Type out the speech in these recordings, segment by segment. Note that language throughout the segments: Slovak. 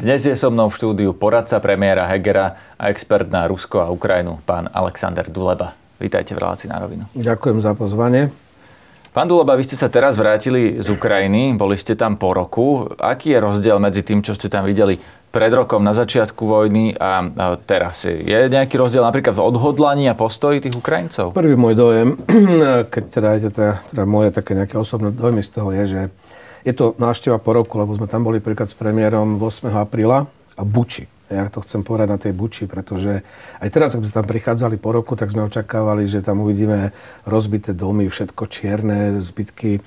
Dnes je so mnou v štúdiu poradca premiéra Hegera a expert na Rusko a Ukrajinu, pán Alexander Duleba. Vítajte v relácii na rovinu. Ďakujem za pozvanie. Pán Duleba, vy ste sa teraz vrátili z Ukrajiny, boli ste tam po roku. Aký je rozdiel medzi tým, čo ste tam videli pred rokom na začiatku vojny a teraz? Je nejaký rozdiel napríklad v odhodlaní a postoji tých Ukrajincov? Prvý môj dojem, keď teda je teda, teda moje také nejaké osobné dojmy z toho je, že je to návšteva po roku, lebo sme tam boli príklad s premiérom 8. apríla a Buči. Ja to chcem povedať na tej Buči, pretože aj teraz, ak sme tam prichádzali po roku, tak sme očakávali, že tam uvidíme rozbité domy, všetko čierne, zbytky,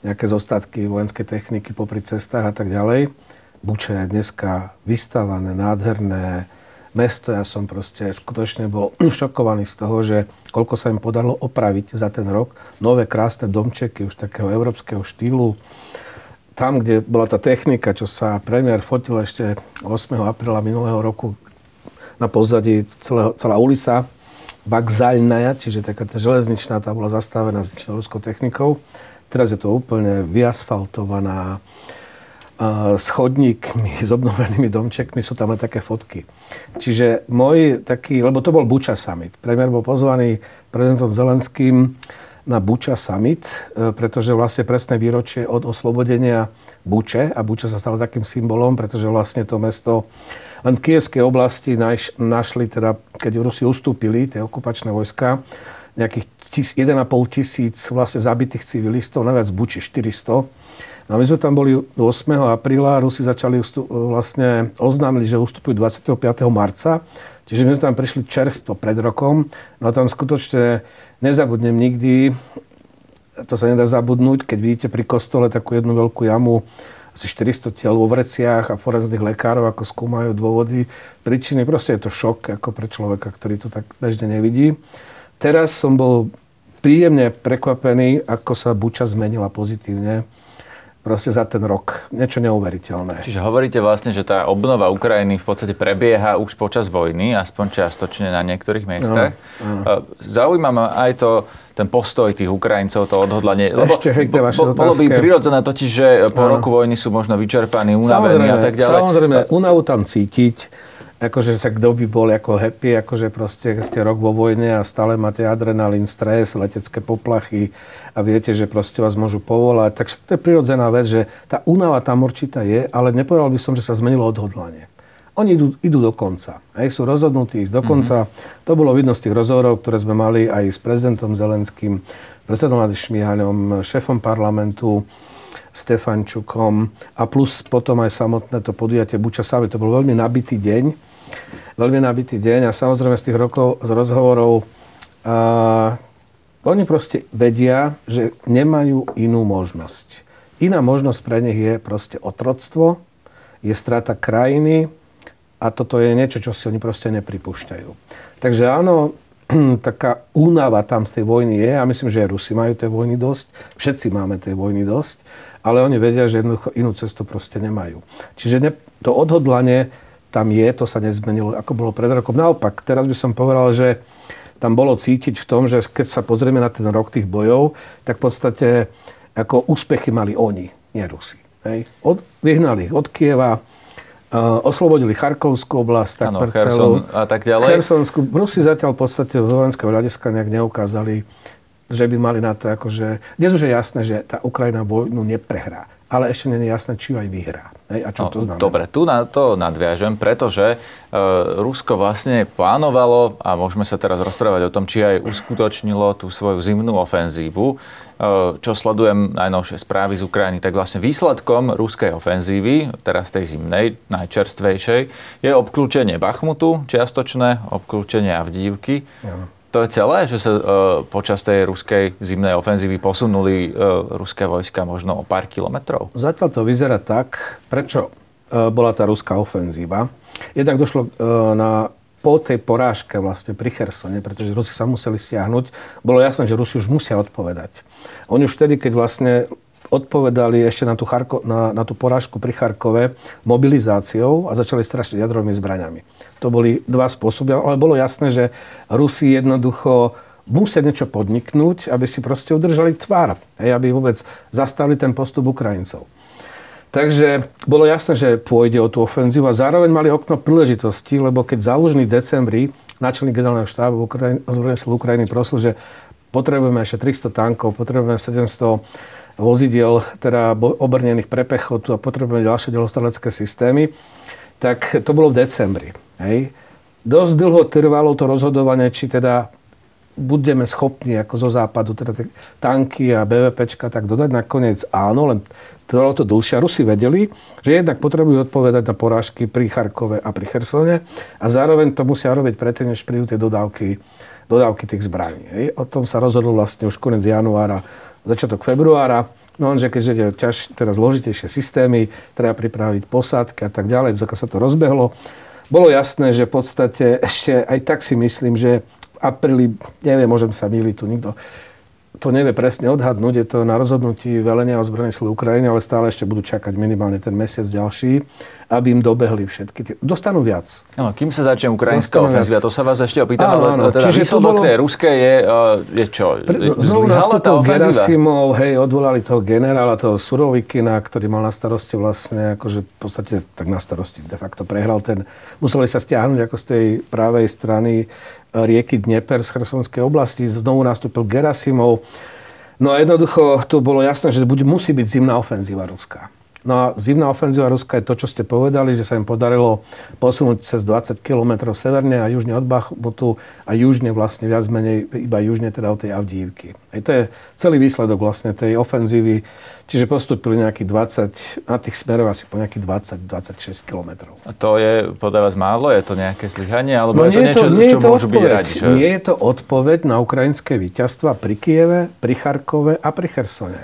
nejaké zostatky vojenskej techniky popri cestách a tak ďalej. Buče je dneska vystavané, nádherné mesto. Ja som proste skutočne bol šokovaný z toho, že koľko sa im podarilo opraviť za ten rok. Nové krásne domčeky už takého európskeho štýlu tam, kde bola tá technika, čo sa premiér fotil ešte 8. apríla minulého roku na pozadí celého, celá ulica, Vagzalnaja, čiže taká tá železničná, tá bola zastavená s ruskou technikou. Teraz je to úplne vyasfaltovaná s chodníkmi, s obnovenými domčekmi, sú tam aj také fotky. Čiže môj taký, lebo to bol Buča Summit. Premiér bol pozvaný prezidentom Zelenským na Buča Summit, e, pretože vlastne presné výročie od oslobodenia Buče a Buča sa stala takým symbolom, pretože vlastne to mesto len v Kievskej oblasti naš, našli, teda, keď Rusi ustúpili, tie okupačné vojska, nejakých 1,5 tisíc vlastne zabitých civilistov, najviac Buči 400. No my sme tam boli 8. apríla, Rusi začali vlastne oznámili, že ustupujú 25. marca Čiže my sme tam prišli čerstvo pred rokom, no a tam skutočne nezabudnem nikdy, to sa nedá zabudnúť, keď vidíte pri kostole takú jednu veľkú jamu, asi 400 tiel vo vreciach a forenzných lekárov, ako skúmajú dôvody, príčiny. Proste je to šok ako pre človeka, ktorý to tak bežne nevidí. Teraz som bol príjemne prekvapený, ako sa Buča zmenila pozitívne proste za ten rok. Niečo neuveriteľné. Čiže hovoríte vlastne, že tá obnova Ukrajiny v podstate prebieha už počas vojny, aspoň čiastočne na niektorých miestach. No, no. Zaujíma ma aj to, ten postoj tých Ukrajincov, to odhodlanie. Lebo Ešte, hej, bo, bo, bolo by prirodzené totiž, že po ano. roku vojny sú možno vyčerpaní, unavení a tak ďalej. Samozrejme, unavu tam cítiť akože sa kto by bol ako happy, akože proste ste rok vo vojne a stále máte adrenalín, stres, letecké poplachy a viete, že proste vás môžu povolať. Tak to je prirodzená vec, že tá únava tam určitá je, ale nepovedal by som, že sa zmenilo odhodlanie. Oni idú, idú do konca. Hej, sú rozhodnutí ísť do mhm. konca. Mm-hmm. To bolo vidno z tých rozhovorov, ktoré sme mali aj s prezidentom Zelenským, predsedom Šmihaľom, šéfom parlamentu, Stefančukom a plus potom aj samotné to podujatie Buča Save. To bol veľmi nabitý deň. Veľmi nabitý deň a samozrejme z tých rokov, z rozhovorov a, oni proste vedia, že nemajú inú možnosť. Iná možnosť pre nich je proste otroctvo, je strata krajiny a toto je niečo, čo si oni proste nepripúšťajú. Takže áno, taká únava tam z tej vojny je a myslím, že aj Rusi majú tej vojny dosť, všetci máme tej vojny dosť ale oni vedia, že jednoducho inú cestu proste nemajú. Čiže ne, to odhodlanie tam je, to sa nezmenilo, ako bolo pred rokom. Naopak, teraz by som povedal, že tam bolo cítiť v tom, že keď sa pozrieme na ten rok tých bojov, tak v podstate ako úspechy mali oni, nie Rusi. Hej. Od, vyhnali ich od Kieva, uh, oslobodili Charkovskú oblasť, tak ano, Kherson a tak ďalej. Chersonsku. Rusi zatiaľ v podstate z vojenského hľadiska nejak neukázali že by mali na to akože... Dnes už je jasné, že tá Ukrajina vojnu neprehrá, ale ešte nie je jasné, či ju aj vyhrá. Hej, a čo no, to znamená? Dobre, tu na to nadviažem, pretože e, Rusko vlastne plánovalo, a môžeme sa teraz rozprávať o tom, či aj uskutočnilo tú svoju zimnú ofenzívu, e, čo sledujem najnovšie správy z Ukrajiny, tak vlastne výsledkom ruskej ofenzívy, teraz tej zimnej, najčerstvejšej, je obklúčenie Bachmutu, čiastočné obklúčenie Avdívky. Ja to je celé, že sa uh, počas tej ruskej zimnej ofenzívy posunuli uh, ruské vojska možno o pár kilometrov? Zatiaľ to vyzerá tak, prečo uh, bola tá ruská ofenzíva. Jednak došlo uh, na po tej porážke vlastne pri Chersone, pretože Rusi sa museli stiahnuť, bolo jasné, že Rusi už musia odpovedať. Oni už vtedy, keď vlastne odpovedali ešte na tú, Charko, na, na tú porážku pri Charkove mobilizáciou a začali strašiť jadrovými zbraňami. To boli dva spôsoby, ale bolo jasné, že Rusi jednoducho musia niečo podniknúť, aby si proste udržali tvár, hej, aby vôbec zastavili ten postup Ukrajincov. Takže bolo jasné, že pôjde o tú ofenzívu a zároveň mali okno príležitosti, lebo keď záložný decembri náčelník generálneho štábu ozbrojených Ukrajiny prosil, že potrebujeme ešte 300 tankov, potrebujeme 700 vozidiel, teda obrnených pre pechotu a potrebujeme ďalšie delostrelecké systémy, tak to bolo v decembri. Hej. Dosť dlho trvalo to rozhodovanie, či teda budeme schopní ako zo západu, teda tanky a BVPčka, tak dodať nakoniec áno, len trvalo to dlhšie. Rusi vedeli, že jednak potrebujú odpovedať na porážky pri Charkove a pri Chersone a zároveň to musia robiť predtým, než prídu tie dodávky, dodávky tých zbraní. Hej. O tom sa rozhodlo vlastne už konec januára, začiatok februára. No lenže keďže ide ťaž, teda zložitejšie systémy, treba pripraviť posádky a tak ďalej, zaka sa to rozbehlo. Bolo jasné, že v podstate ešte aj tak si myslím, že apríli, neviem, môžem sa míliť tu nikto, to nevie presne odhadnúť, je to na rozhodnutí velenia ozbrojených síl Ukrajiny, ale stále ešte budú čakať minimálne ten mesiac ďalší, aby im dobehli všetky tie. Dostanú viac. No, kým sa začne ukrajinská ofenzíva, to sa vás ešte opýtam, áno, áno. teda Čiže to bolo... tej ruské je, je čo? Pre, no, znovu nastúpil Gerasimov, hej, odvolali toho generála, toho Surovikina, ktorý mal na starosti vlastne, akože v podstate tak na starosti de facto prehral ten, museli sa stiahnuť ako z tej pravej strany rieky Dnieper z Chersonskej oblasti. Znovu nastúpil Gerasimov. No a jednoducho to bolo jasné, že bude, musí byť zimná ofenzíva ruská. No a zimná ofenzíva Ruska je to, čo ste povedali, že sa im podarilo posunúť cez 20 km severne a južne od Bachmutu a južne vlastne viac menej, iba južne teda od tej Avdívky. Aj to je celý výsledok vlastne tej ofenzívy. Čiže postupili nejakých 20, na tých smerov asi po nejakých 20-26 km. A to je podľa vás málo? Je to nejaké zlyhanie? Alebo no je to niečo, nie čo to môžu odpoveď. byť radi? Že... Nie je to odpoveď na ukrajinské víťazstva pri Kieve, pri Charkove a pri Chersone.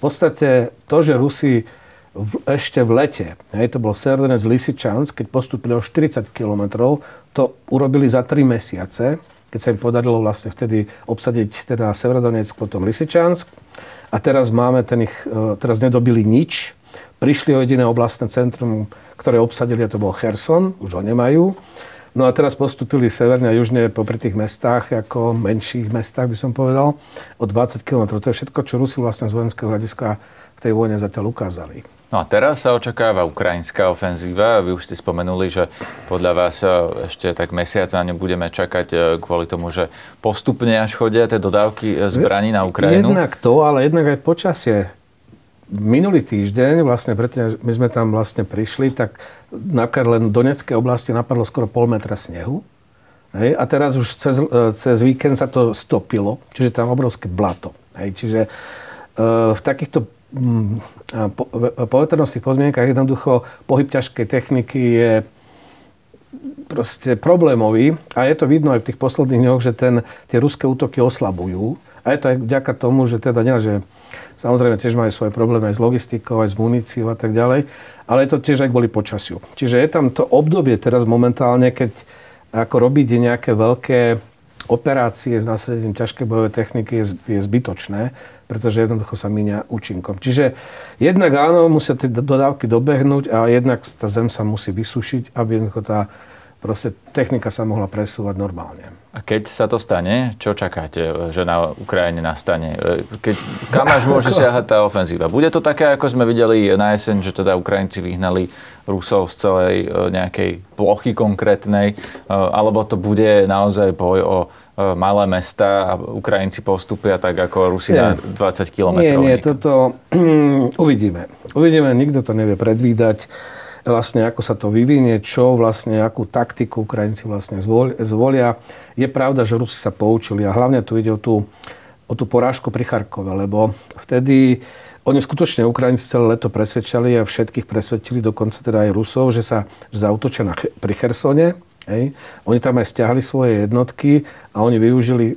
V podstate to, že Rusi v, ešte v lete, hej, to bol Serdenec Lysyčansk, keď postupili o 40 km, to urobili za 3 mesiace, keď sa im podarilo vlastne vtedy obsadiť teda Severodonetsk, potom Lysyčansk. A teraz máme ten ich, e, teraz nedobili nič. Prišli o jediné oblastné centrum, ktoré obsadili, a to bol Kherson, už ho nemajú. No a teraz postupili severne a južne popri tých mestách, ako menších mestách by som povedal, o 20 km. To je všetko, čo Rusi vlastne z vojenského hľadiska v tej vojne zatiaľ ukázali. No a teraz sa očakáva ukrajinská ofenzíva. Vy už ste spomenuli, že podľa vás e, ešte tak mesiac na ňu budeme čakať e, kvôli tomu, že postupne až chodia tie dodávky e, zbraní na Ukrajinu. Jednak to, ale jednak aj počasie. Minulý týždeň, vlastne predtým, my sme tam vlastne prišli, tak napríklad len v Donetskej oblasti napadlo skoro pol metra snehu. Hej, a teraz už cez, cez víkend sa to stopilo, čiže tam obrovské blato. Hej, čiže e, v takýchto Mm, po, podmienkach jednoducho pohyb ťažkej techniky je proste problémový a je to vidno aj v tých posledných dňoch, že ten, tie ruské útoky oslabujú. A je to aj vďaka tomu, že teda nie, že samozrejme tiež majú svoje problémy aj s logistikou, aj s muníciou a tak ďalej, ale je to tiež aj kvôli počasiu. Čiže je tam to obdobie teraz momentálne, keď ako robíte nejaké veľké operácie s nasadením ťažkej bojovej techniky je, je zbytočné, pretože jednoducho sa míňa účinkom. Čiže jednak áno, musia tie dodávky dobehnúť a jednak tá zem sa musí vysušiť, aby jednoducho tá proste technika sa mohla presúvať normálne. A keď sa to stane, čo čakáte, že na Ukrajine nastane? Keď, kam až môže siahať tá ofenzíva? Bude to také, ako sme videli na jeseň, že teda Ukrajinci vyhnali Rusov z celej e, nejakej plochy konkrétnej, e, alebo to bude naozaj boj o e, malé mesta a Ukrajinci postupia tak ako Rusi nie. na 20 km. Nie, nie, toto uvidíme. Uvidíme, nikto to nevie predvídať vlastne ako sa to vyvinie, čo vlastne, akú taktiku Ukrajinci vlastne zvolia. Je pravda, že Rusi sa poučili a hlavne tu ide o tú, o tú porážku pri Charkove, lebo vtedy oni skutočne Ukrajinci celé leto presvedčali a všetkých presvedčili, dokonca teda aj Rusov, že sa že zautočia na, pri Chersone. Hej. Oni tam aj stiahli svoje jednotky a oni využili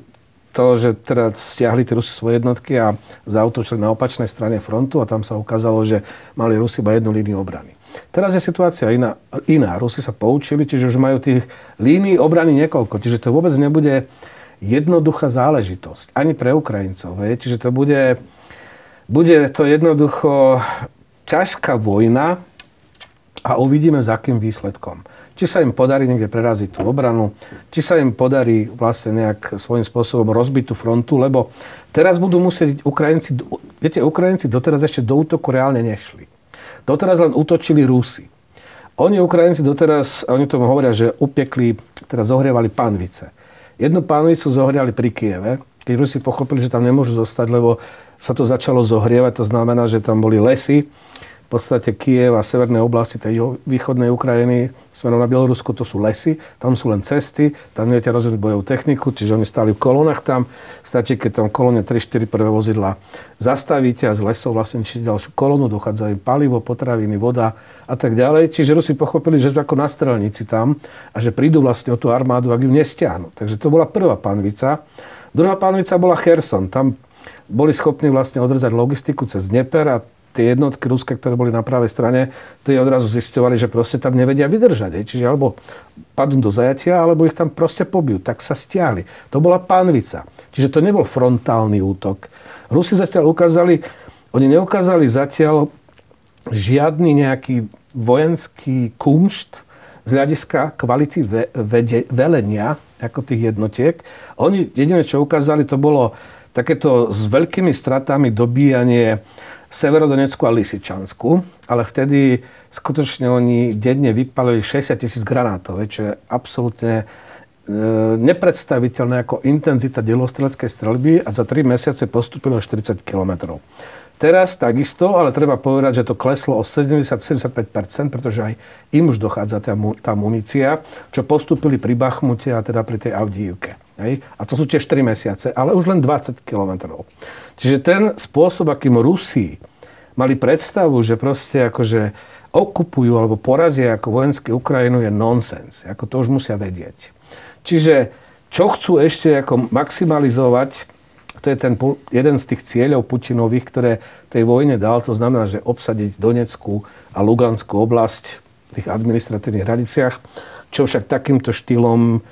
to, že teda stiahli tie Rusy svoje jednotky a zautočili na opačnej strane frontu a tam sa ukázalo, že mali Rusy iba jednu líniu obrany. Teraz je situácia iná. iná. Rusi sa poučili, čiže už majú tých línií obrany niekoľko. Čiže to vôbec nebude jednoduchá záležitosť. Ani pre Ukrajincov. Hej. Čiže to bude bude to jednoducho ťažká vojna a uvidíme s akým výsledkom. Či sa im podarí niekde preraziť tú obranu, či sa im podarí vlastne nejak svojím spôsobom rozbiť tú frontu, lebo teraz budú musieť Ukrajinci, viete, Ukrajinci doteraz ešte do útoku reálne nešli. Doteraz len útočili Rusy. Oni, Ukrajinci, doteraz, oni tomu hovoria, že upekli, teda zohrievali panvice. Jednu panvicu zohriali pri Kieve, keď Rusi pochopili, že tam nemôžu zostať, lebo sa to začalo zohrievať, to znamená, že tam boli lesy, v podstate Kiev a severné oblasti tej východnej Ukrajiny smerom na Bielorusko to sú lesy, tam sú len cesty, tam neviete rozvinúť bojovú techniku, čiže oni stáli v kolónach tam. Stačí, keď tam kolóne 3-4 prvé vozidla zastavíte a z lesov vlastne ničíte ďalšiu kolónu, dochádza im palivo, potraviny, voda a tak ďalej. Čiže Rusi pochopili, že sú ako nastrelníci tam a že prídu vlastne o tú armádu, ak ju nestiahnu. Takže to bola prvá panvica. Druhá panvica bola Kherson. Tam boli schopní vlastne odrezať logistiku cez Dneper a tie jednotky ruské, ktoré boli na pravej strane, tie odrazu zistovali, že proste tam nevedia vydržať. Čiže alebo padnú do zajatia, alebo ich tam proste pobijú. Tak sa stiahli. To bola pánvica. Čiže to nebol frontálny útok. Rusi zatiaľ ukázali, oni neukázali zatiaľ žiadny nejaký vojenský kumšt z hľadiska kvality ve, vede, velenia ako tých jednotiek. Oni jediné, čo ukázali, to bolo takéto s veľkými stratami dobíjanie Severodonecku a Lisičansku, ale vtedy skutočne oni denne vypalili 60 tisíc granátov, čo je absolútne e, nepredstaviteľné ako intenzita delostreleckej strelby a za 3 mesiace postupilo 40 kilometrov. Teraz takisto, ale treba povedať, že to kleslo o 70-75%, pretože aj im už dochádza tá, tá munícia, čo postupili pri Bachmute a teda pri tej Avdívke. Hej? A to sú tiež 4 mesiace, ale už len 20 kilometrov. Čiže ten spôsob, akým Rusi mali predstavu, že proste akože okupujú alebo porazia ako vojenské Ukrajinu je nonsens. Ako to už musia vedieť. Čiže čo chcú ešte ako maximalizovať, to je ten jeden z tých cieľov Putinových, ktoré tej vojne dal, to znamená, že obsadiť Donetskú a Luganskú oblasť v tých administratívnych hraniciach, čo však takýmto štýlom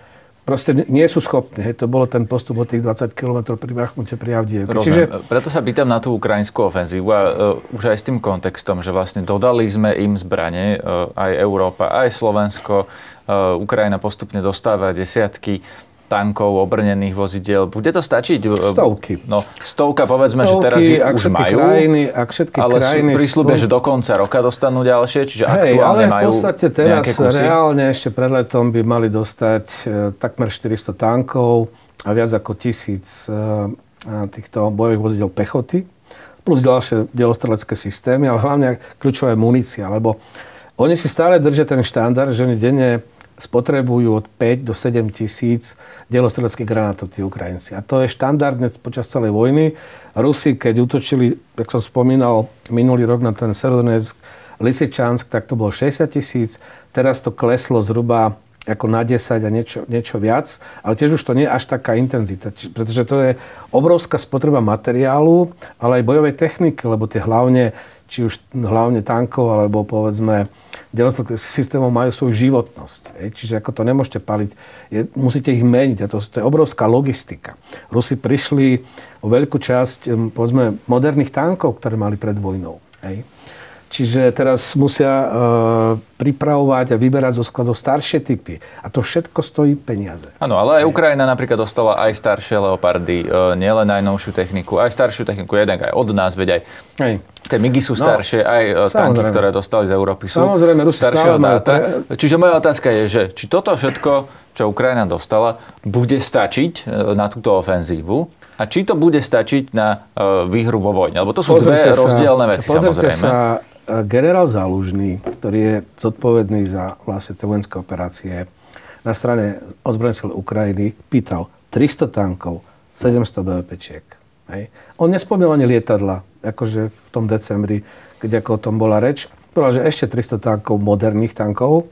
proste nie sú schopní. Hej, to bolo ten postup od tých 20 km pri Bachmute, pri Avdievke. Čiže... Preto sa pýtam na tú ukrajinskú ofenzívu a uh, už aj s tým kontextom, že vlastne dodali sme im zbranie, uh, aj Európa, aj Slovensko. Uh, Ukrajina postupne dostáva desiatky tankov, obrnených vozidiel. Bude to stačiť? Stovky. No, stovka, povedzme, Stovky, že teraz ich už majú. Krajiny, ak všetky ale krajiny... prísľubia, že do konca roka dostanú ďalšie, čiže Hej, aktuálne ale majú v podstate teraz reálne ešte pred letom by mali dostať e, takmer 400 tankov a viac ako tisíc e, týchto bojových vozidel pechoty, plus ďalšie dielostrelecké systémy, ale hlavne kľúčové munícia, lebo oni si stále držia ten štandard, že oni denne spotrebujú od 5 do 7 tisíc dielostreleckých granátov tí Ukrajinci. A to je štandardne počas celej vojny. Rusi, keď útočili, jak som spomínal, minulý rok na ten Serodonetsk, Lysyčansk, tak to bolo 60 tisíc. Teraz to kleslo zhruba ako na 10 a niečo, niečo viac, ale tiež už to nie je až taká intenzita, pretože to je obrovská spotreba materiálu, ale aj bojovej techniky, lebo tie hlavne, či už hlavne tankov, alebo povedzme delostreleckých systémov majú svoju životnosť. Je. Čiže ako to nemôžete paliť, je, musíte ich meniť a to, to je obrovská logistika. Rusi prišli o veľkú časť, povedzme, moderných tankov, ktoré mali pred vojnou. Je. Čiže teraz musia e, pripravovať a vyberať zo skladov staršie typy. A to všetko stojí peniaze. Áno, ale aj Ukrajina napríklad dostala aj staršie leopardy, e, nielen najnovšiu techniku, aj staršiu techniku, jeden aj od nás, veď aj Hej. Tie MIGI sú no, staršie, no, aj samozrejme. tanky, ktoré dostali z Európy sú Samozrejme, Rusi staršieho dáta. Pre... Čiže moja otázka je, že či toto všetko, čo Ukrajina dostala, bude stačiť e, na túto ofenzívu? A či to bude stačiť na výhru vo vojne? Lebo to sú pozrite dve sa, rozdielne veci, pozrite samozrejme. sa generál Zálužný, ktorý je zodpovedný za vlastne tie vojenské operácie na strane ozbrojených Ukrajiny, pýtal 300 tankov, 700 BVPčiek. Hej. On nespomínal ani lietadla, akože v tom decembri, keď ako o tom bola reč. Povedal, že ešte 300 tankov, moderných tankov,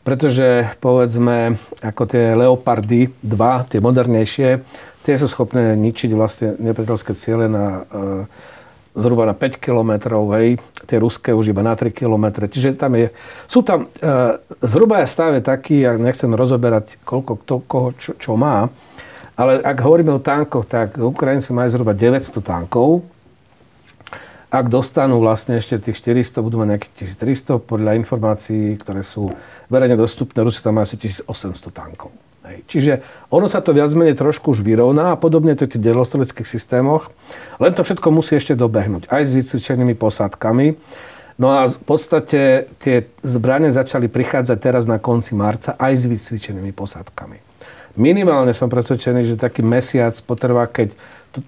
pretože povedzme, ako tie Leopardy 2, tie modernejšie, tie sú schopné ničiť vlastne nepriateľské ciele na e, zhruba na 5 kilometrov, hej, tie ruské už iba na 3 kilometre. Čiže tam je, sú tam, e, zhruba je stav je taký, ja nechcem rozoberať, koľko kto, koho čo, čo má, ale ak hovoríme o tankoch, tak Ukrajinci majú zhruba 900 tankov. Ak dostanú vlastne ešte tých 400, budú mať nejakých 1300, podľa informácií, ktoré sú verejne dostupné, Rusi tam majú asi 1800 tankov. Čiže ono sa to viac menej trošku už vyrovná a podobne to v tých delostreleckých systémoch. Len to všetko musí ešte dobehnúť. Aj s vycvičenými posádkami. No a v podstate tie zbranie začali prichádzať teraz na konci marca aj s vycvičenými posádkami. Minimálne som presvedčený, že taký mesiac potrvá, keď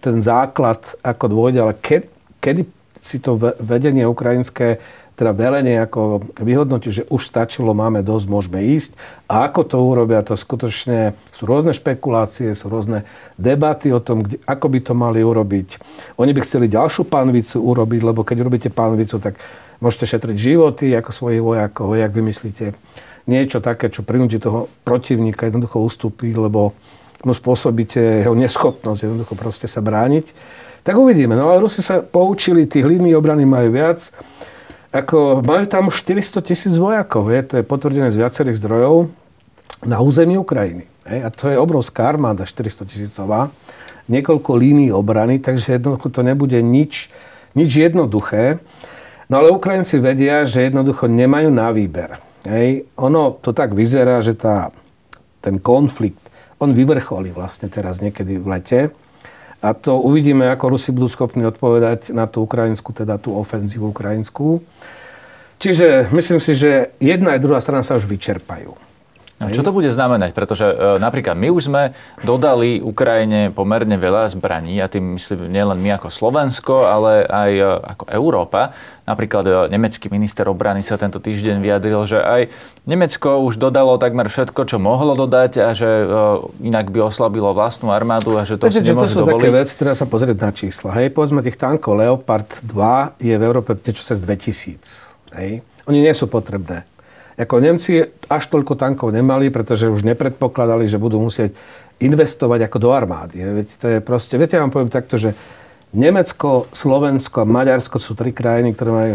ten základ ako dôjde, ale ke, kedy si to vedenie ukrajinské teda velenie ako vyhodnotí, že už stačilo, máme dosť, môžeme ísť. A ako to urobia, to skutočne sú rôzne špekulácie, sú rôzne debaty o tom, kde, ako by to mali urobiť. Oni by chceli ďalšiu pánvicu urobiť, lebo keď urobíte pánvicu, tak môžete šetriť životy ako svojich vojakov, jak vymyslíte niečo také, čo prinúti toho protivníka jednoducho ustúpiť, lebo mu spôsobíte jeho neschopnosť jednoducho proste sa brániť. Tak uvidíme. No ale Rusi sa poučili, tých línií obrany majú viac. Ako, majú tam 400 tisíc vojakov, je, to je potvrdené z viacerých zdrojov, na území Ukrajiny. Je, a to je obrovská armáda, 400 tisícová, niekoľko línií obrany, takže jednoducho to nebude nič, nič jednoduché. No ale Ukrajinci vedia, že jednoducho nemajú na výber. Hej. Ono to tak vyzerá, že tá, ten konflikt, on vyvrcholí vlastne teraz niekedy v lete. A to uvidíme, ako Rusi budú schopní odpovedať na tú ukrajinskú, teda tú ofenzívu ukrajinskú. Čiže myslím si, že jedna aj druhá strana sa už vyčerpajú. No, čo to bude znamenať? Pretože e, napríklad my už sme dodali Ukrajine pomerne veľa zbraní, a tým myslím nielen my ako Slovensko, ale aj e, ako Európa. Napríklad e, nemecký minister obrany sa tento týždeň vyjadril, že aj Nemecko už dodalo takmer všetko, čo mohlo dodať a že e, inak by oslabilo vlastnú armádu a že to Viete, si nemôže to sú dovoliť. také veci, treba sa pozrieť na čísla. Hej, povedzme tých tankov Leopard 2 je v Európe niečo cez 2000. Hej. Oni nie sú potrebné. Ako Nemci až toľko tankov nemali, pretože už nepredpokladali, že budú musieť investovať ako do armády. Veď to je proste, viete, ja vám poviem takto, že Nemecko, Slovensko a Maďarsko sú tri krajiny, ktoré majú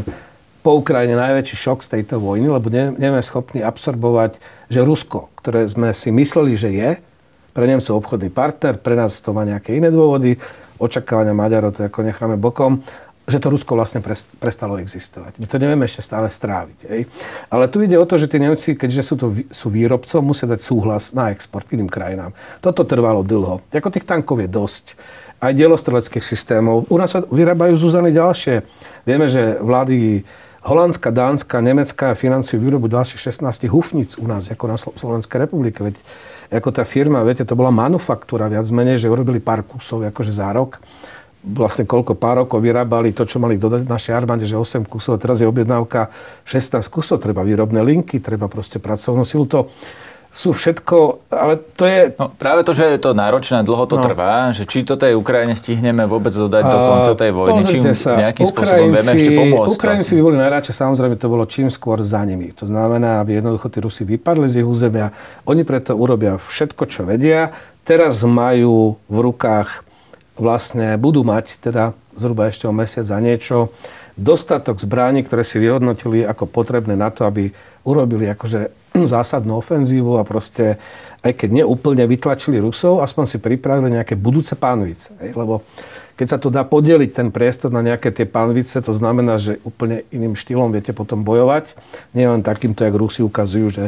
po Ukrajine najväčší šok z tejto vojny, lebo nevieme schopní absorbovať, že Rusko, ktoré sme si mysleli, že je, pre Nemcov obchodný partner, pre nás to má nejaké iné dôvody, očakávania Maďarov to ako necháme bokom, že to Rusko vlastne prestalo existovať. My to nevieme ešte stále stráviť. Ej. Ale tu ide o to, že tí Nemci, keďže sú, to, sú výrobcom, musia dať súhlas na export iným krajinám. Toto trvalo dlho. Ako tých tankov je dosť. Aj dielostreleckých systémov. U nás sa vyrábajú Zuzany ďalšie. Vieme, že vlády Holandska, Dánska, Nemecka financujú výrobu ďalších 16 hufnic u nás, ako na Slovenskej republike. Veď ako tá firma, viete, to bola manufaktúra viac menej, že urobili pár kusov akože za rok vlastne koľko pár rokov vyrábali to, čo mali dodať našej armáde, že 8 kusov. A teraz je objednávka 16 kusov. Treba výrobné linky, treba proste pracovnú silu. To sú všetko, ale to je... No, práve to, že je to náročné, dlho to no. trvá, že či to tej Ukrajine stihneme vôbec dodať do konca tej vojny, čím sa, nejakým Ukrajinci, spôsobom vieme ešte pomôcť. Ukrajinci by boli najradšej, samozrejme to bolo čím skôr za nimi. To znamená, aby jednoducho tí Rusi vypadli z ich územia. Oni preto urobia všetko, čo vedia. Teraz majú v rukách vlastne budú mať teda zhruba ešte o mesiac za niečo dostatok zbraní, ktoré si vyhodnotili ako potrebné na to, aby urobili akože zásadnú ofenzívu a proste, aj keď neúplne vytlačili Rusov, aspoň si pripravili nejaké budúce pánvice. Lebo keď sa to dá podeliť ten priestor na nejaké tie panvice, to znamená, že úplne iným štýlom viete potom bojovať. Nie len takýmto, jak Rusi ukazujú, že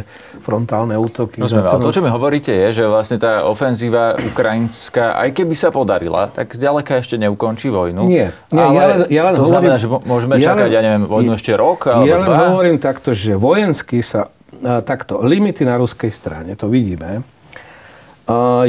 frontálne útoky. No, ale to, čo mi hovoríte, je, že vlastne tá ofenzíva ukrajinská, aj keby sa podarila, tak zďaleka ešte neukončí vojnu. Nie. nie ale ja len, ja len to hovorím, znamená, že môžeme ja čakať, len, ja neviem, vojnu ešte rok alebo Ja len dva? hovorím takto, že vojensky sa takto, limity na ruskej strane, to vidíme,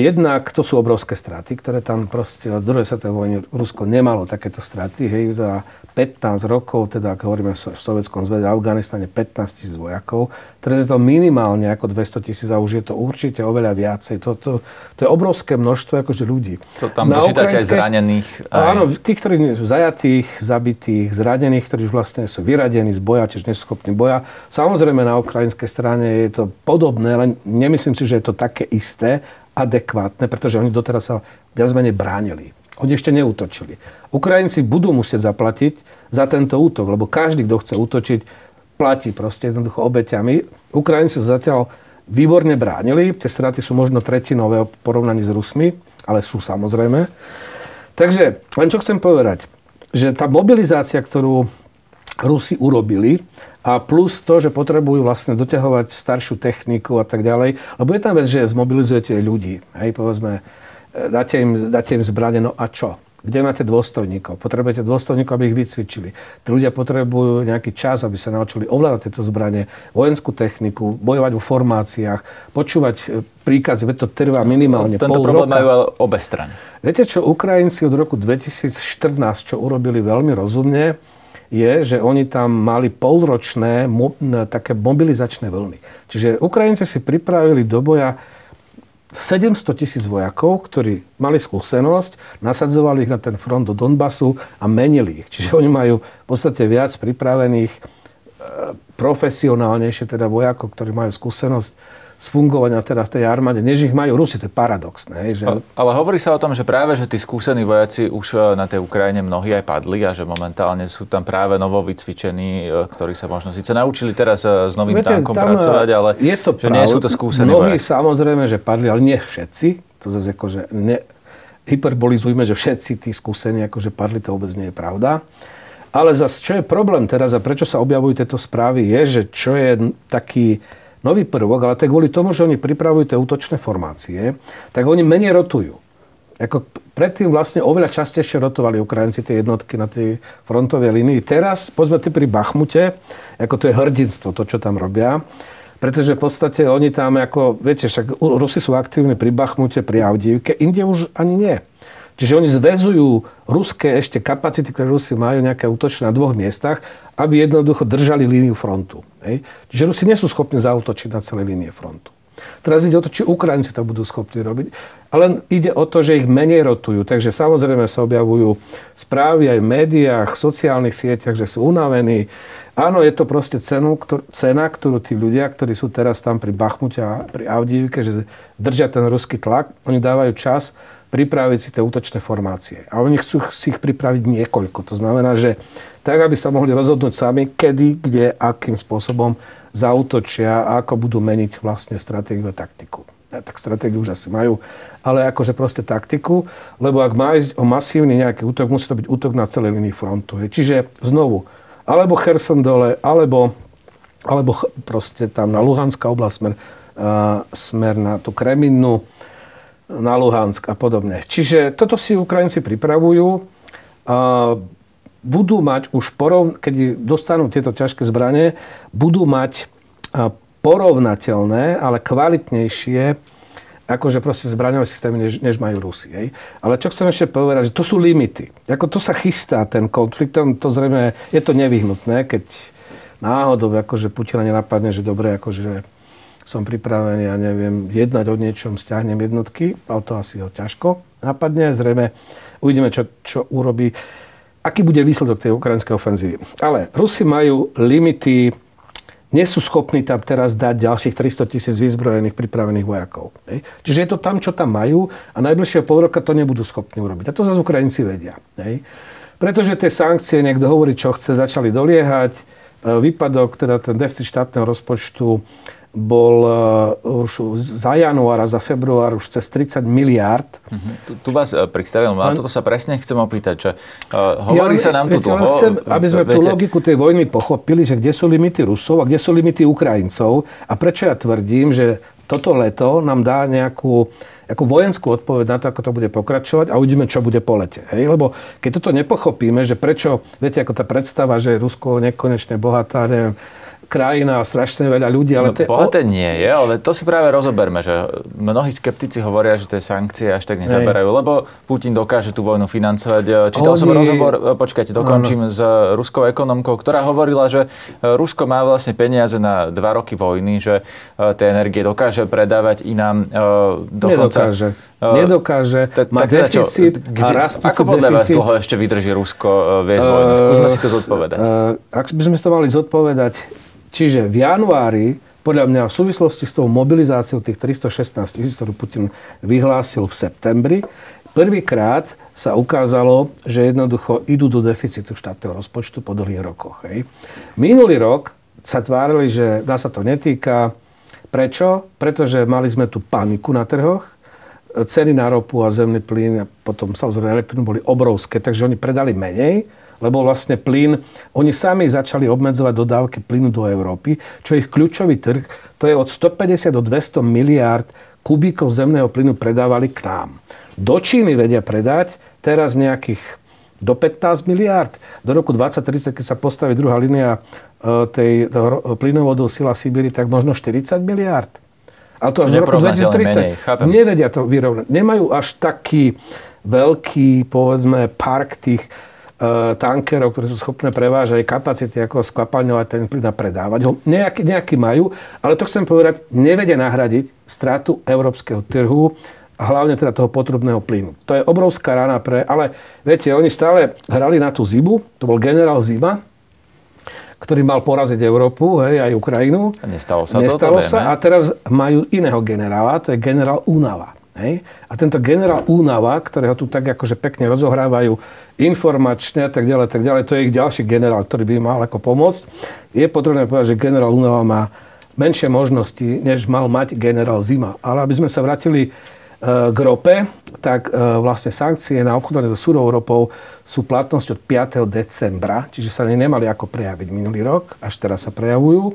jednak to sú obrovské straty, ktoré tam proste od druhej svetovej vojny Rusko nemalo takéto straty. Hej, za 15 rokov, teda ak hovoríme o Sovjetskom zväze a Afganistane 15 tisíc vojakov. Teraz je to minimálne ako 200 tisíc a už je to určite oveľa viacej. To, to, to je obrovské množstvo akože ľudí. To tam Na počítate aj zranených. Aj... Áno, tí, ktorí sú zajatých, zabitých, zranených, ktorí už vlastne sú vyradení z boja, čiže neschopní boja. Samozrejme na ukrajinskej strane je to podobné, len nemyslím si, že je to také isté, adekvátne, pretože oni doteraz sa viac menej bránili. Oni ešte neútočili. Ukrajinci budú musieť zaplatiť za tento útok, lebo každý, kto chce útočiť, platí proste jednoducho obeťami. Ukrajinci zatiaľ výborne bránili, tie straty sú možno tretinové v porovnaní s Rusmi, ale sú samozrejme. Takže len čo chcem povedať, že tá mobilizácia, ktorú Rusi urobili, a plus to, že potrebujú vlastne doťahovať staršiu techniku a tak ďalej. Lebo je tam vec, že zmobilizujete ľudí. Hej, povedzme, e, dáte im, dáte im zbrane, no a čo? kde máte dôstojníkov? Potrebujete dôstojníkov, aby ich vycvičili. Tí ľudia potrebujú nejaký čas, aby sa naučili ovládať tieto zbranie, vojenskú techniku, bojovať vo formáciách, počúvať e, príkazy, veď to trvá minimálne Tento pol problém roka. majú ale obe strany. Viete, čo Ukrajinci od roku 2014, čo urobili veľmi rozumne, je, že oni tam mali polročné mo- také mobilizačné vlny. Čiže Ukrajinci si pripravili do boja 700 tisíc vojakov, ktorí mali skúsenosť, nasadzovali ich na ten front do Donbasu a menili ich. Čiže oni majú v podstate viac pripravených, e, profesionálnejšie teda vojakov, ktorí majú skúsenosť z fungovania teda v tej armáde, než ich majú Rusi. To je paradoxné. Že... Ale, hovorí sa o tom, že práve, že tí skúsení vojaci už e, na tej Ukrajine mnohí aj padli a že momentálne sú tam práve novo vycvičení, e, ktorí sa možno síce naučili teraz e, s novým Viete, tankom pracovať, ale je to že nie sú to skúsení Mnohí vojaci. samozrejme, že padli, ale nie všetci. To zase akože ne, hyperbolizujme, že všetci tí skúsení akože padli, to vôbec nie je pravda. Ale zase, čo je problém teraz a prečo sa objavujú tieto správy, je, že čo je taký nový prvok, ale to je kvôli tomu, že oni pripravujú tie útočné formácie, tak oni menej rotujú. Ako predtým vlastne oveľa častejšie rotovali Ukrajinci tie jednotky na tej frontovej línii. Teraz, povedzme pri Bachmute, ako to je hrdinstvo, to, čo tam robia, pretože v podstate oni tam, ako, viete, však Rusi sú aktívni pri Bachmute, pri Avdívke, inde už ani nie. Čiže oni zväzujú ruské ešte kapacity, ktoré Rusi majú nejaké útočné na dvoch miestach, aby jednoducho držali líniu frontu. Hej. Čiže Rusi nie sú schopní zautočiť na celé línie frontu. Teraz ide o to, či Ukrajinci to budú schopní robiť. Ale ide o to, že ich menej rotujú. Takže samozrejme sa objavujú správy aj v médiách, v sociálnych sieťach, že sú unavení. Áno, je to proste cenu, ktor- cena, ktorú tí ľudia, ktorí sú teraz tam pri Bachmute a pri Avdívke, že držia ten ruský tlak, oni dávajú čas pripraviť si tie útočné formácie. A oni chcú si ich pripraviť niekoľko. To znamená, že tak, aby sa mohli rozhodnúť sami, kedy, kde, akým spôsobom zautočia a ako budú meniť vlastne stratégiu a taktiku. Ja, tak stratégiu už asi majú, ale akože proste taktiku, lebo ak má ísť o masívny nejaký útok, musí to byť útok na celej linii frontu. Hej. Čiže znovu, alebo Kherson dole, alebo, alebo proste tam na Luhanská oblasť smer, uh, smer na tú Kreminu, na Luhansk a podobne. Čiže toto si Ukrajinci pripravujú. Budú mať už, porov, keď dostanú tieto ťažké zbranie, budú mať porovnateľné, ale kvalitnejšie akože proste zbraňové systémy, než, než majú Rusi. Hej. Ale čo chcem ešte povedať, že to sú limity. Ako to sa chystá ten konflikt, tam to zrejme je to nevyhnutné, keď náhodou akože Putina nenapadne, že dobre, akože som pripravený, ja neviem, jednať o niečom, stiahnem jednotky, ale to asi ho ťažko napadne. Zrejme uvidíme, čo, čo urobí, aký bude výsledok tej ukrajinskej ofenzívy. Ale Rusi majú limity, nie sú schopní tam teraz dať ďalších 300 tisíc vyzbrojených pripravených vojakov. Hej. Čiže je to tam, čo tam majú a najbližšieho pol roka to nebudú schopní urobiť. A to zase Ukrajinci vedia. Hej. Pretože tie sankcie, niekto hovorí, čo chce, začali doliehať. E, Výpadok, teda ten deficit štátneho rozpočtu bol uh, už za január a za február už cez 30 miliárd. Mhm. Tu, tu vás uh, pristavil, no a toto sa presne chcem opýtať, že uh, hovorí ja, sa nám tu dlho... Chcem, aby sme viete, tú logiku tej vojny pochopili, že kde sú limity Rusov a kde sú limity Ukrajincov a prečo ja tvrdím, že toto leto nám dá nejakú ako vojenskú odpoveď na to, ako to bude pokračovať a uvidíme, čo bude po lete. Hej? Lebo keď toto nepochopíme, že prečo, viete, ako tá predstava, že je Rusko nekonečne bohatá, neviem, krajina a strašne veľa ľudí. Ale no, to je bohaté nie je, ale to si práve rozoberme, že mnohí skeptici hovoria, že tie sankcie až tak nezaberajú, lebo Putin dokáže tú vojnu financovať. Čítal Oni... som rozhovor, počkajte, dokončím, ano. s ruskou ekonomkou, ktorá hovorila, že Rusko má vlastne peniaze na dva roky vojny, že tie energie dokáže predávať inám dokonca... Nedokáže. Nedokáže, tak, má tak deficit čo, kde, a rastúci Ako podľa vás dlho ešte vydrží Rusko viesť vojnu? Skúsme si to zodpovedať. Uh, ak by sme to mali zodpovedať, čiže v januári, podľa mňa v súvislosti s tou mobilizáciou tých 316 tisíc, ktorú Putin vyhlásil v septembri, prvýkrát sa ukázalo, že jednoducho idú do deficitu štátneho rozpočtu po dlhých rokoch. Hej. Minulý rok sa tvárili, že nás sa to netýka. Prečo? Pretože mali sme tu paniku na trhoch, ceny na ropu a zemný plyn a potom samozrejme elektrinu boli obrovské, takže oni predali menej, lebo vlastne plyn, oni sami začali obmedzovať dodávky plynu do Európy, čo ich kľúčový trh, to je od 150 do 200 miliárd kubíkov zemného plynu predávali k nám. do Číny vedia predať teraz nejakých do 15 miliard. Do roku 2030, keď sa postaví druhá línia e, tej plynovodu Sila Sibíry, tak možno 40 miliard. A to až v roku 2030. Nevedia to vyrovnať. Nemajú až taký veľký, povedzme, park tých tankerov, ktoré sú schopné prevážať kapacity, ako skvapalňovať ten plyn a predávať ho. Nejaký, nejaký majú, ale to chcem povedať, nevedia nahradiť stratu európskeho trhu a hlavne teda toho potrubného plynu. To je obrovská rána pre... Ale viete, oni stále hrali na tú zibu, to bol generál Zima, ktorý mal poraziť Európu, hej, aj Ukrajinu. A nestalo sa nestalo to, sa a teraz majú iného generála, to je generál Únava. Hej? A tento generál Únava, ktorého tu tak akože pekne rozohrávajú informačne a tak ďalej, tak ďalej, to je ich ďalší generál, ktorý by mal ako pomôcť. Je potrebné povedať, že generál Únava má menšie možnosti, než mal mať generál Zima. Ale aby sme sa vrátili k rope, tak e, vlastne sankcie na obchodovanie so surovou ropou sú platnosť od 5. decembra, čiže sa nemali ako prejaviť minulý rok, až teraz sa prejavujú.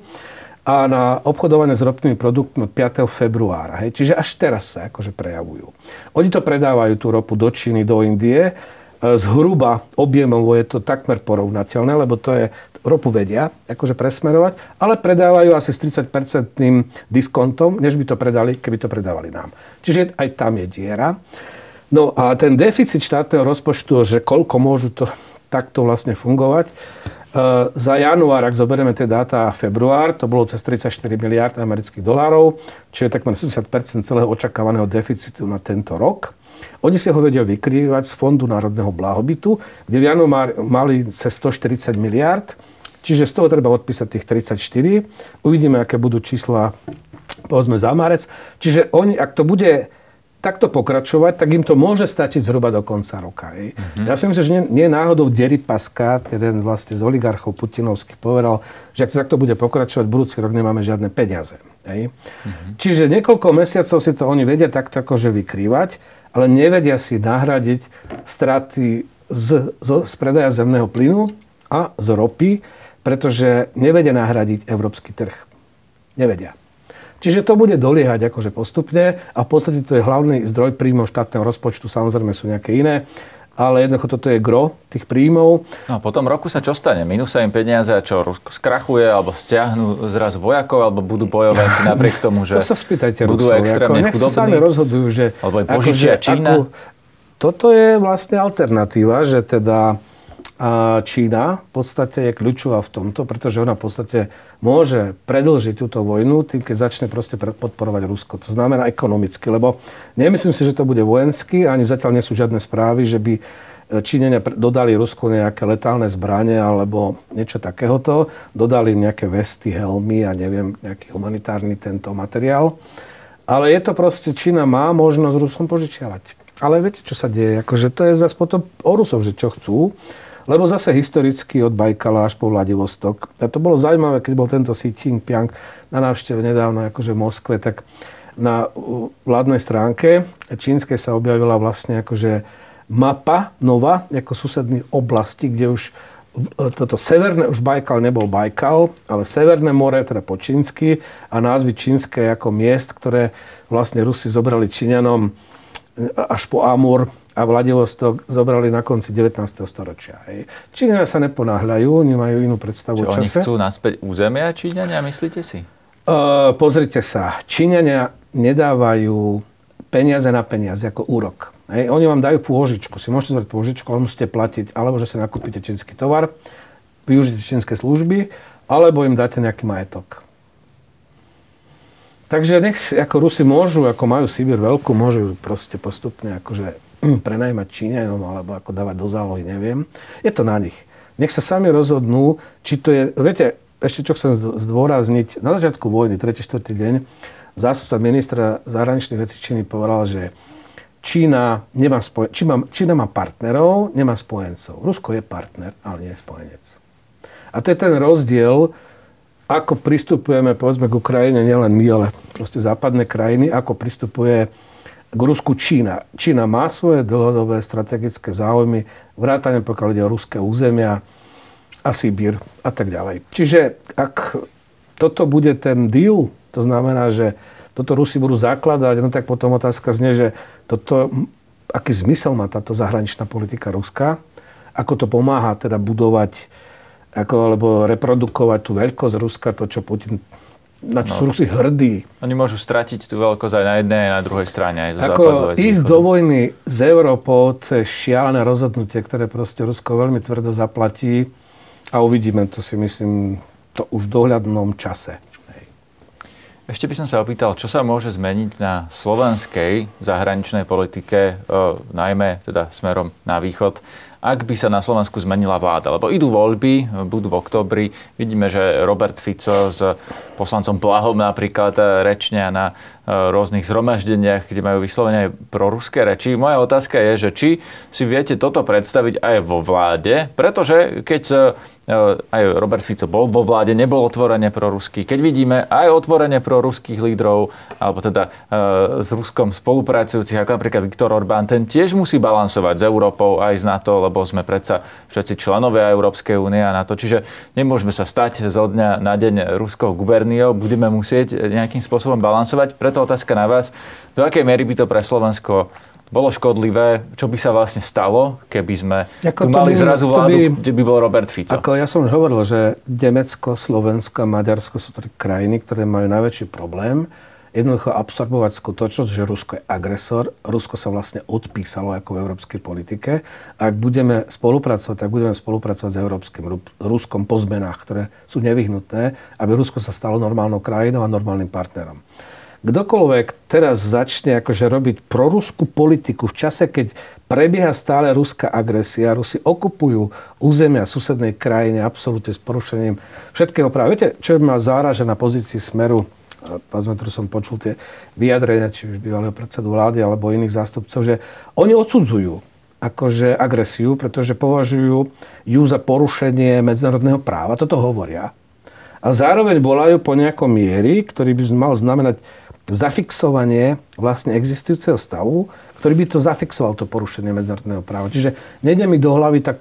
A na obchodovanie s ropnými produktmi od 5. februára. Hej. Čiže až teraz sa akože prejavujú. Oni to predávajú tú ropu do Číny, do Indie E, zhruba objemovo je to takmer porovnateľné, lebo to je, ropu vedia akože presmerovať, ale predávajú asi s 30-percentným diskontom, než by to predali, keby to predávali nám. Čiže aj tam je diera. No a ten deficit štátneho rozpočtu, že koľko môžu to takto vlastne fungovať, za január, ak zoberieme tie dáta február, to bolo cez 34 miliard amerických dolárov, čo je takmer 70 celého očakávaného deficitu na tento rok. Oni si ho vedia vykrývať z Fondu národného blahobytu, kde v januári mali cez 140 miliard, čiže z toho treba odpísať tých 34. Uvidíme, aké budú čísla povedzme za marec. Čiže oni, ak to bude takto pokračovať, tak im to môže stačiť zhruba do konca roka. Mm-hmm. Ja si myslím, že nie, nie náhodou Deripaska, jeden vlastne z oligarchov putinovských, povedal, že ak to takto bude pokračovať, budúci rok nemáme žiadne peniaze. Mm-hmm. Čiže niekoľko mesiacov si to oni vedia takto akože vykrývať ale nevedia si nahradiť straty z, z, z predaja zemného plynu a z ropy, pretože nevedia nahradiť európsky trh. Nevedia. Čiže to bude doliehať akože postupne a v podstate to je hlavný zdroj príjmov štátneho rozpočtu, samozrejme sú nejaké iné ale jednoducho toto je gro tých príjmov. No po tom roku sa čo stane? Minú sa im peniaze a čo, Rusko skrachuje, alebo stiahnu zrazu vojakov, alebo budú bojovať napriek tomu, že to sa spýtajte budú Rusov, extrémne ako, chudobní? sa sami rozhodujú, že... Alebo im požičia ako, Čína? Ako, toto je vlastne alternatíva, že teda a Čína v podstate je kľúčová v tomto, pretože ona v podstate môže predlžiť túto vojnu tým, keď začne proste podporovať Rusko. To znamená ekonomicky, lebo nemyslím si, že to bude vojenský, ani zatiaľ nie sú žiadne správy, že by Číňania dodali Rusku nejaké letálne zbranie alebo niečo takéhoto. Dodali nejaké vesty, helmy a neviem, nejaký humanitárny tento materiál. Ale je to proste, Čína má možnosť Rusom požičiavať. Ale viete, čo sa deje? Akože to je zase potom o Rusov, že čo chcú. Lebo zase historicky od Bajkala až po Vladivostok. A to bolo zaujímavé, keď bol tento Xi Jinping na návšteve nedávno akože v Moskve, tak na vládnej stránke čínskej sa objavila vlastne akože mapa nová, ako susedných oblasti, kde už toto severné, už Bajkal nebol Bajkal, ale Severné more, teda po čínsky a názvy čínske ako miest, ktoré vlastne Rusi zobrali Číňanom až po Amur a Vladivostok zobrali na konci 19. storočia. Číňania sa neponáhľajú, nemajú inú predstavu Čo, o čase. oni chcú naspäť územia Číňania, myslíte si? Uh, pozrite sa, Číňania nedávajú peniaze na peniaze ako úrok. Hej. Oni vám dajú pôžičku, si môžete zobrať pôžičku, ale musíte platiť, alebo že si nakúpite čínsky tovar, využite čínske služby, alebo im dáte nejaký majetok. Takže nech ako Rusi môžu, ako majú Sibír veľkú, môžu proste postupne akože prenajmať Číňanom alebo ako dávať do zálohy, neviem. Je to na nich. Nech sa sami rozhodnú, či to je, viete, ešte čo chcem zdôrazniť, na začiatku vojny, 3. 4. deň, zástupca ministra zahraničných vecí Číny povedal, že Čína, nemá spojen- Čína, Čína má partnerov, nemá spojencov. Rusko je partner, ale nie je spojenec. A to je ten rozdiel, ako pristupujeme, povedzme, k Ukrajine, nielen my, ale proste západné krajiny, ako pristupuje k Rusku Čína. Čína má svoje dlhodobé strategické záujmy, vrátane pokiaľ ide o ruské územia a Sibír a tak ďalej. Čiže ak toto bude ten deal, to znamená, že toto Rusi budú zakladať, no tak potom otázka znie, že toto aký zmysel má táto zahraničná politika Ruska, ako to pomáha teda budovať ako, alebo reprodukovať tú veľkosť Ruska, to, čo Putin na čo no, sú Rusi hrdí. Oni môžu stratiť tú veľkosť aj na jednej, aj na druhej strane. Aj Ako západu, aj ísť do vojny z Európou, to je šialené rozhodnutie, ktoré proste Rusko veľmi tvrdo zaplatí a uvidíme to si myslím to už v dohľadnom čase. Ešte by som sa opýtal, čo sa môže zmeniť na slovenskej zahraničnej politike, e, najmä teda smerom na východ, ak by sa na Slovensku zmenila vláda. Lebo idú voľby, budú v oktobri. Vidíme, že Robert Fico s poslancom Blahom napríklad rečnia na rôznych zhromaždeniach, kde majú vyslovene proruské reči. Moja otázka je, že či si viete toto predstaviť aj vo vláde, pretože keď e, aj Robert Fico bol vo vláde, nebol otvorene proruský. Keď vidíme aj otvorene proruských lídrov, alebo teda e, s Ruskom spolupracujúcich, ako napríklad Viktor Orbán, ten tiež musí balansovať s Európou aj z NATO, lebo sme predsa všetci členovia Európskej únie a NATO. Čiže nemôžeme sa stať zo dňa na deň ruskou guberniou, budeme musieť nejakým spôsobom balansovať. Preto otázka na vás, do akej miery by to pre Slovensko bolo škodlivé, čo by sa vlastne stalo, keby sme ako tu mali by, zrazu vládu, by, kde by bol Robert Fico? Ako ja som už hovoril, že Nemecko, Slovensko a Maďarsko sú tri krajiny, ktoré majú najväčší problém jednoducho absorbovať skutočnosť, že Rusko je agresor. Rusko sa vlastne odpísalo ako v európskej politike. Ak budeme spolupracovať, tak budeme spolupracovať s európskym Ruskom po zmenách, ktoré sú nevyhnutné, aby Rusko sa stalo normálnou krajinou a normálnym partnerom kdokoľvek teraz začne akože robiť proruskú politiku v čase, keď prebieha stále ruská agresia, Rusi okupujú územia susednej krajine absolútne s porušením všetkého práva. Viete, čo ma záraža na pozícii Smeru, povedzme, ktorú som počul tie vyjadrenia, či už bývalého predsedu vlády alebo iných zástupcov, že oni odsudzujú akože agresiu, pretože považujú ju za porušenie medzinárodného práva. Toto hovoria. A zároveň volajú po nejakom miery, ktorý by mal znamenať zafixovanie vlastne existujúceho stavu, ktorý by to zafixoval, to porušenie medzinárodného práva. Čiže nejde mi do hlavy tá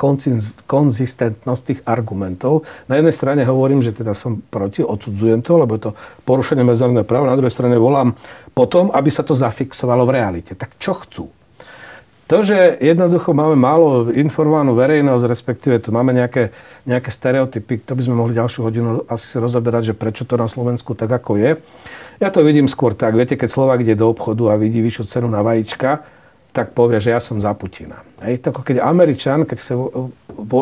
konzistentnosť tých argumentov. Na jednej strane hovorím, že teda som proti, odsudzujem to, lebo je to porušenie medzinárodného práva, na druhej strane volám potom, aby sa to zafixovalo v realite. Tak čo chcú? To, že jednoducho máme málo informovanú verejnosť, respektíve tu máme nejaké, nejaké stereotypy, to by sme mohli ďalšiu hodinu asi si rozoberať, že prečo to na Slovensku tak, ako je. Ja to vidím skôr tak, viete, keď Slovak ide do obchodu a vidí vyššiu cenu na vajíčka, tak povie, že ja som za Putina. Hej, to ako keď Američan, keď chce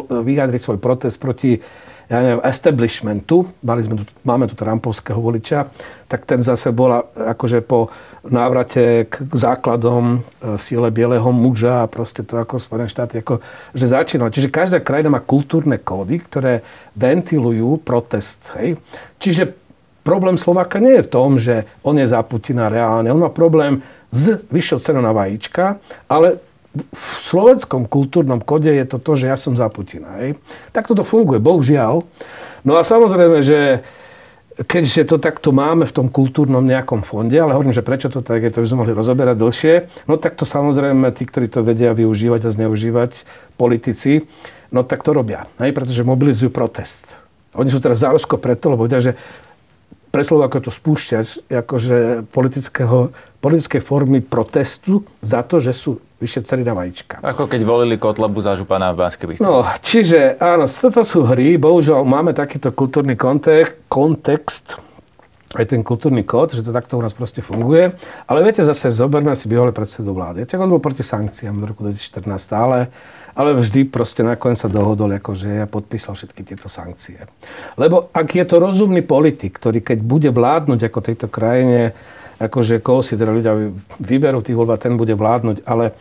vyjadriť svoj protest proti ja neviem, establishmentu, mali sme tu, máme tu Trumpovského voliča, tak ten zase bola akože po návrate k základom e, síle bieleho muža a proste to ako Spojené štáty, ako, že začínal. Čiže každá krajina má kultúrne kódy, ktoré ventilujú protest. Hej. Čiže problém Slováka nie je v tom, že on je za Putina reálne. On má problém s vyššou cenou na vajíčka, ale v slovenskom kultúrnom kode je to to, že ja som za Putina. Hej. Tak toto funguje, bohužiaľ. No a samozrejme, že keďže to takto máme v tom kultúrnom nejakom fonde, ale hovorím, že prečo to tak je, to by sme mohli rozoberať dlhšie, no tak to samozrejme tí, ktorí to vedia využívať a zneužívať, politici, no tak to robia, hej, pretože mobilizujú protest. Oni sú teraz za Rusko preto, lebo vedia, že pre Slováko to spúšťať akože politického, politickej formy protestu za to, že sú vyššie ceny na vajíčka. Ako keď volili Kotlabu za župana v Banskej Bystrici. No, čiže áno, toto sú hry, bohužiaľ máme takýto kultúrny kontext, kontext aj ten kultúrny kód, že to takto u nás proste funguje. Ale viete, zase zoberme si bývalý predsedu vlády. Tak on bol proti sankciám v roku 2014 stále ale vždy proste nakoniec sa dohodol, akože ja podpísal všetky tieto sankcie. Lebo ak je to rozumný politik, ktorý keď bude vládnuť ako tejto krajine, akože koho si teda ľudia vyberú tých voľb ten bude vládnuť, ale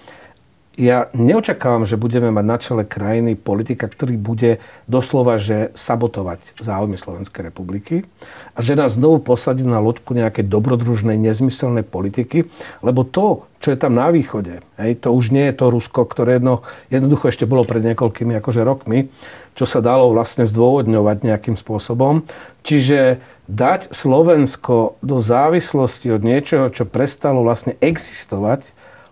ja neočakávam, že budeme mať na čele krajiny politika, ktorý bude doslova že sabotovať záujmy Slovenskej republiky a že nás znovu posadí na loďku nejakej dobrodružnej, nezmyselnej politiky, lebo to, čo je tam na východe, hej, to už nie je to Rusko, ktoré jedno, jednoducho ešte bolo pred niekoľkými akože rokmi, čo sa dalo vlastne zdôvodňovať nejakým spôsobom. Čiže dať Slovensko do závislosti od niečoho, čo prestalo vlastne existovať,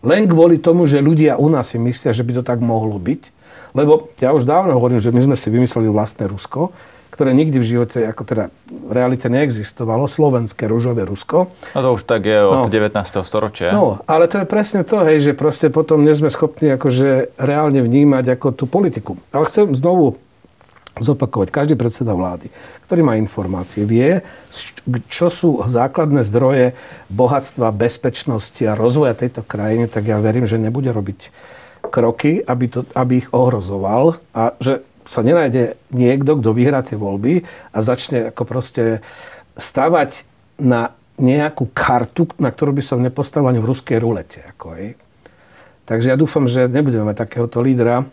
len kvôli tomu, že ľudia u nás si myslia, že by to tak mohlo byť. Lebo ja už dávno hovorím, že my sme si vymysleli vlastné Rusko, ktoré nikdy v živote, ako teda v realite neexistovalo, slovenské rúžové Rusko. No to už tak je od no. 19. storočia. No, ale to je presne to, hej, že proste potom nie sme schopní akože reálne vnímať ako tú politiku. Ale chcem znovu zopakovať. Každý predseda vlády, ktorý má informácie, vie, čo sú základné zdroje bohatstva, bezpečnosti a rozvoja tejto krajiny, tak ja verím, že nebude robiť kroky, aby, to, aby ich ohrozoval a že sa nenájde niekto, kto vyhrá tie voľby a začne ako proste stavať na nejakú kartu, na ktorú by som nepostavil ani v ruskej rulete. Ako. Takže ja dúfam, že nebudeme mať takéhoto lídra.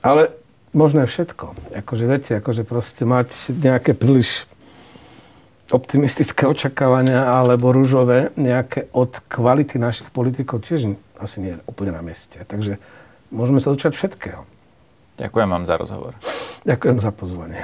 Ale možné všetko. Akože viete, akože proste mať nejaké príliš optimistické očakávania alebo rúžové nejaké od kvality našich politikov tiež asi nie je úplne na mieste. Takže môžeme sa dočať všetkého. Ďakujem vám za rozhovor. Ďakujem za pozvanie.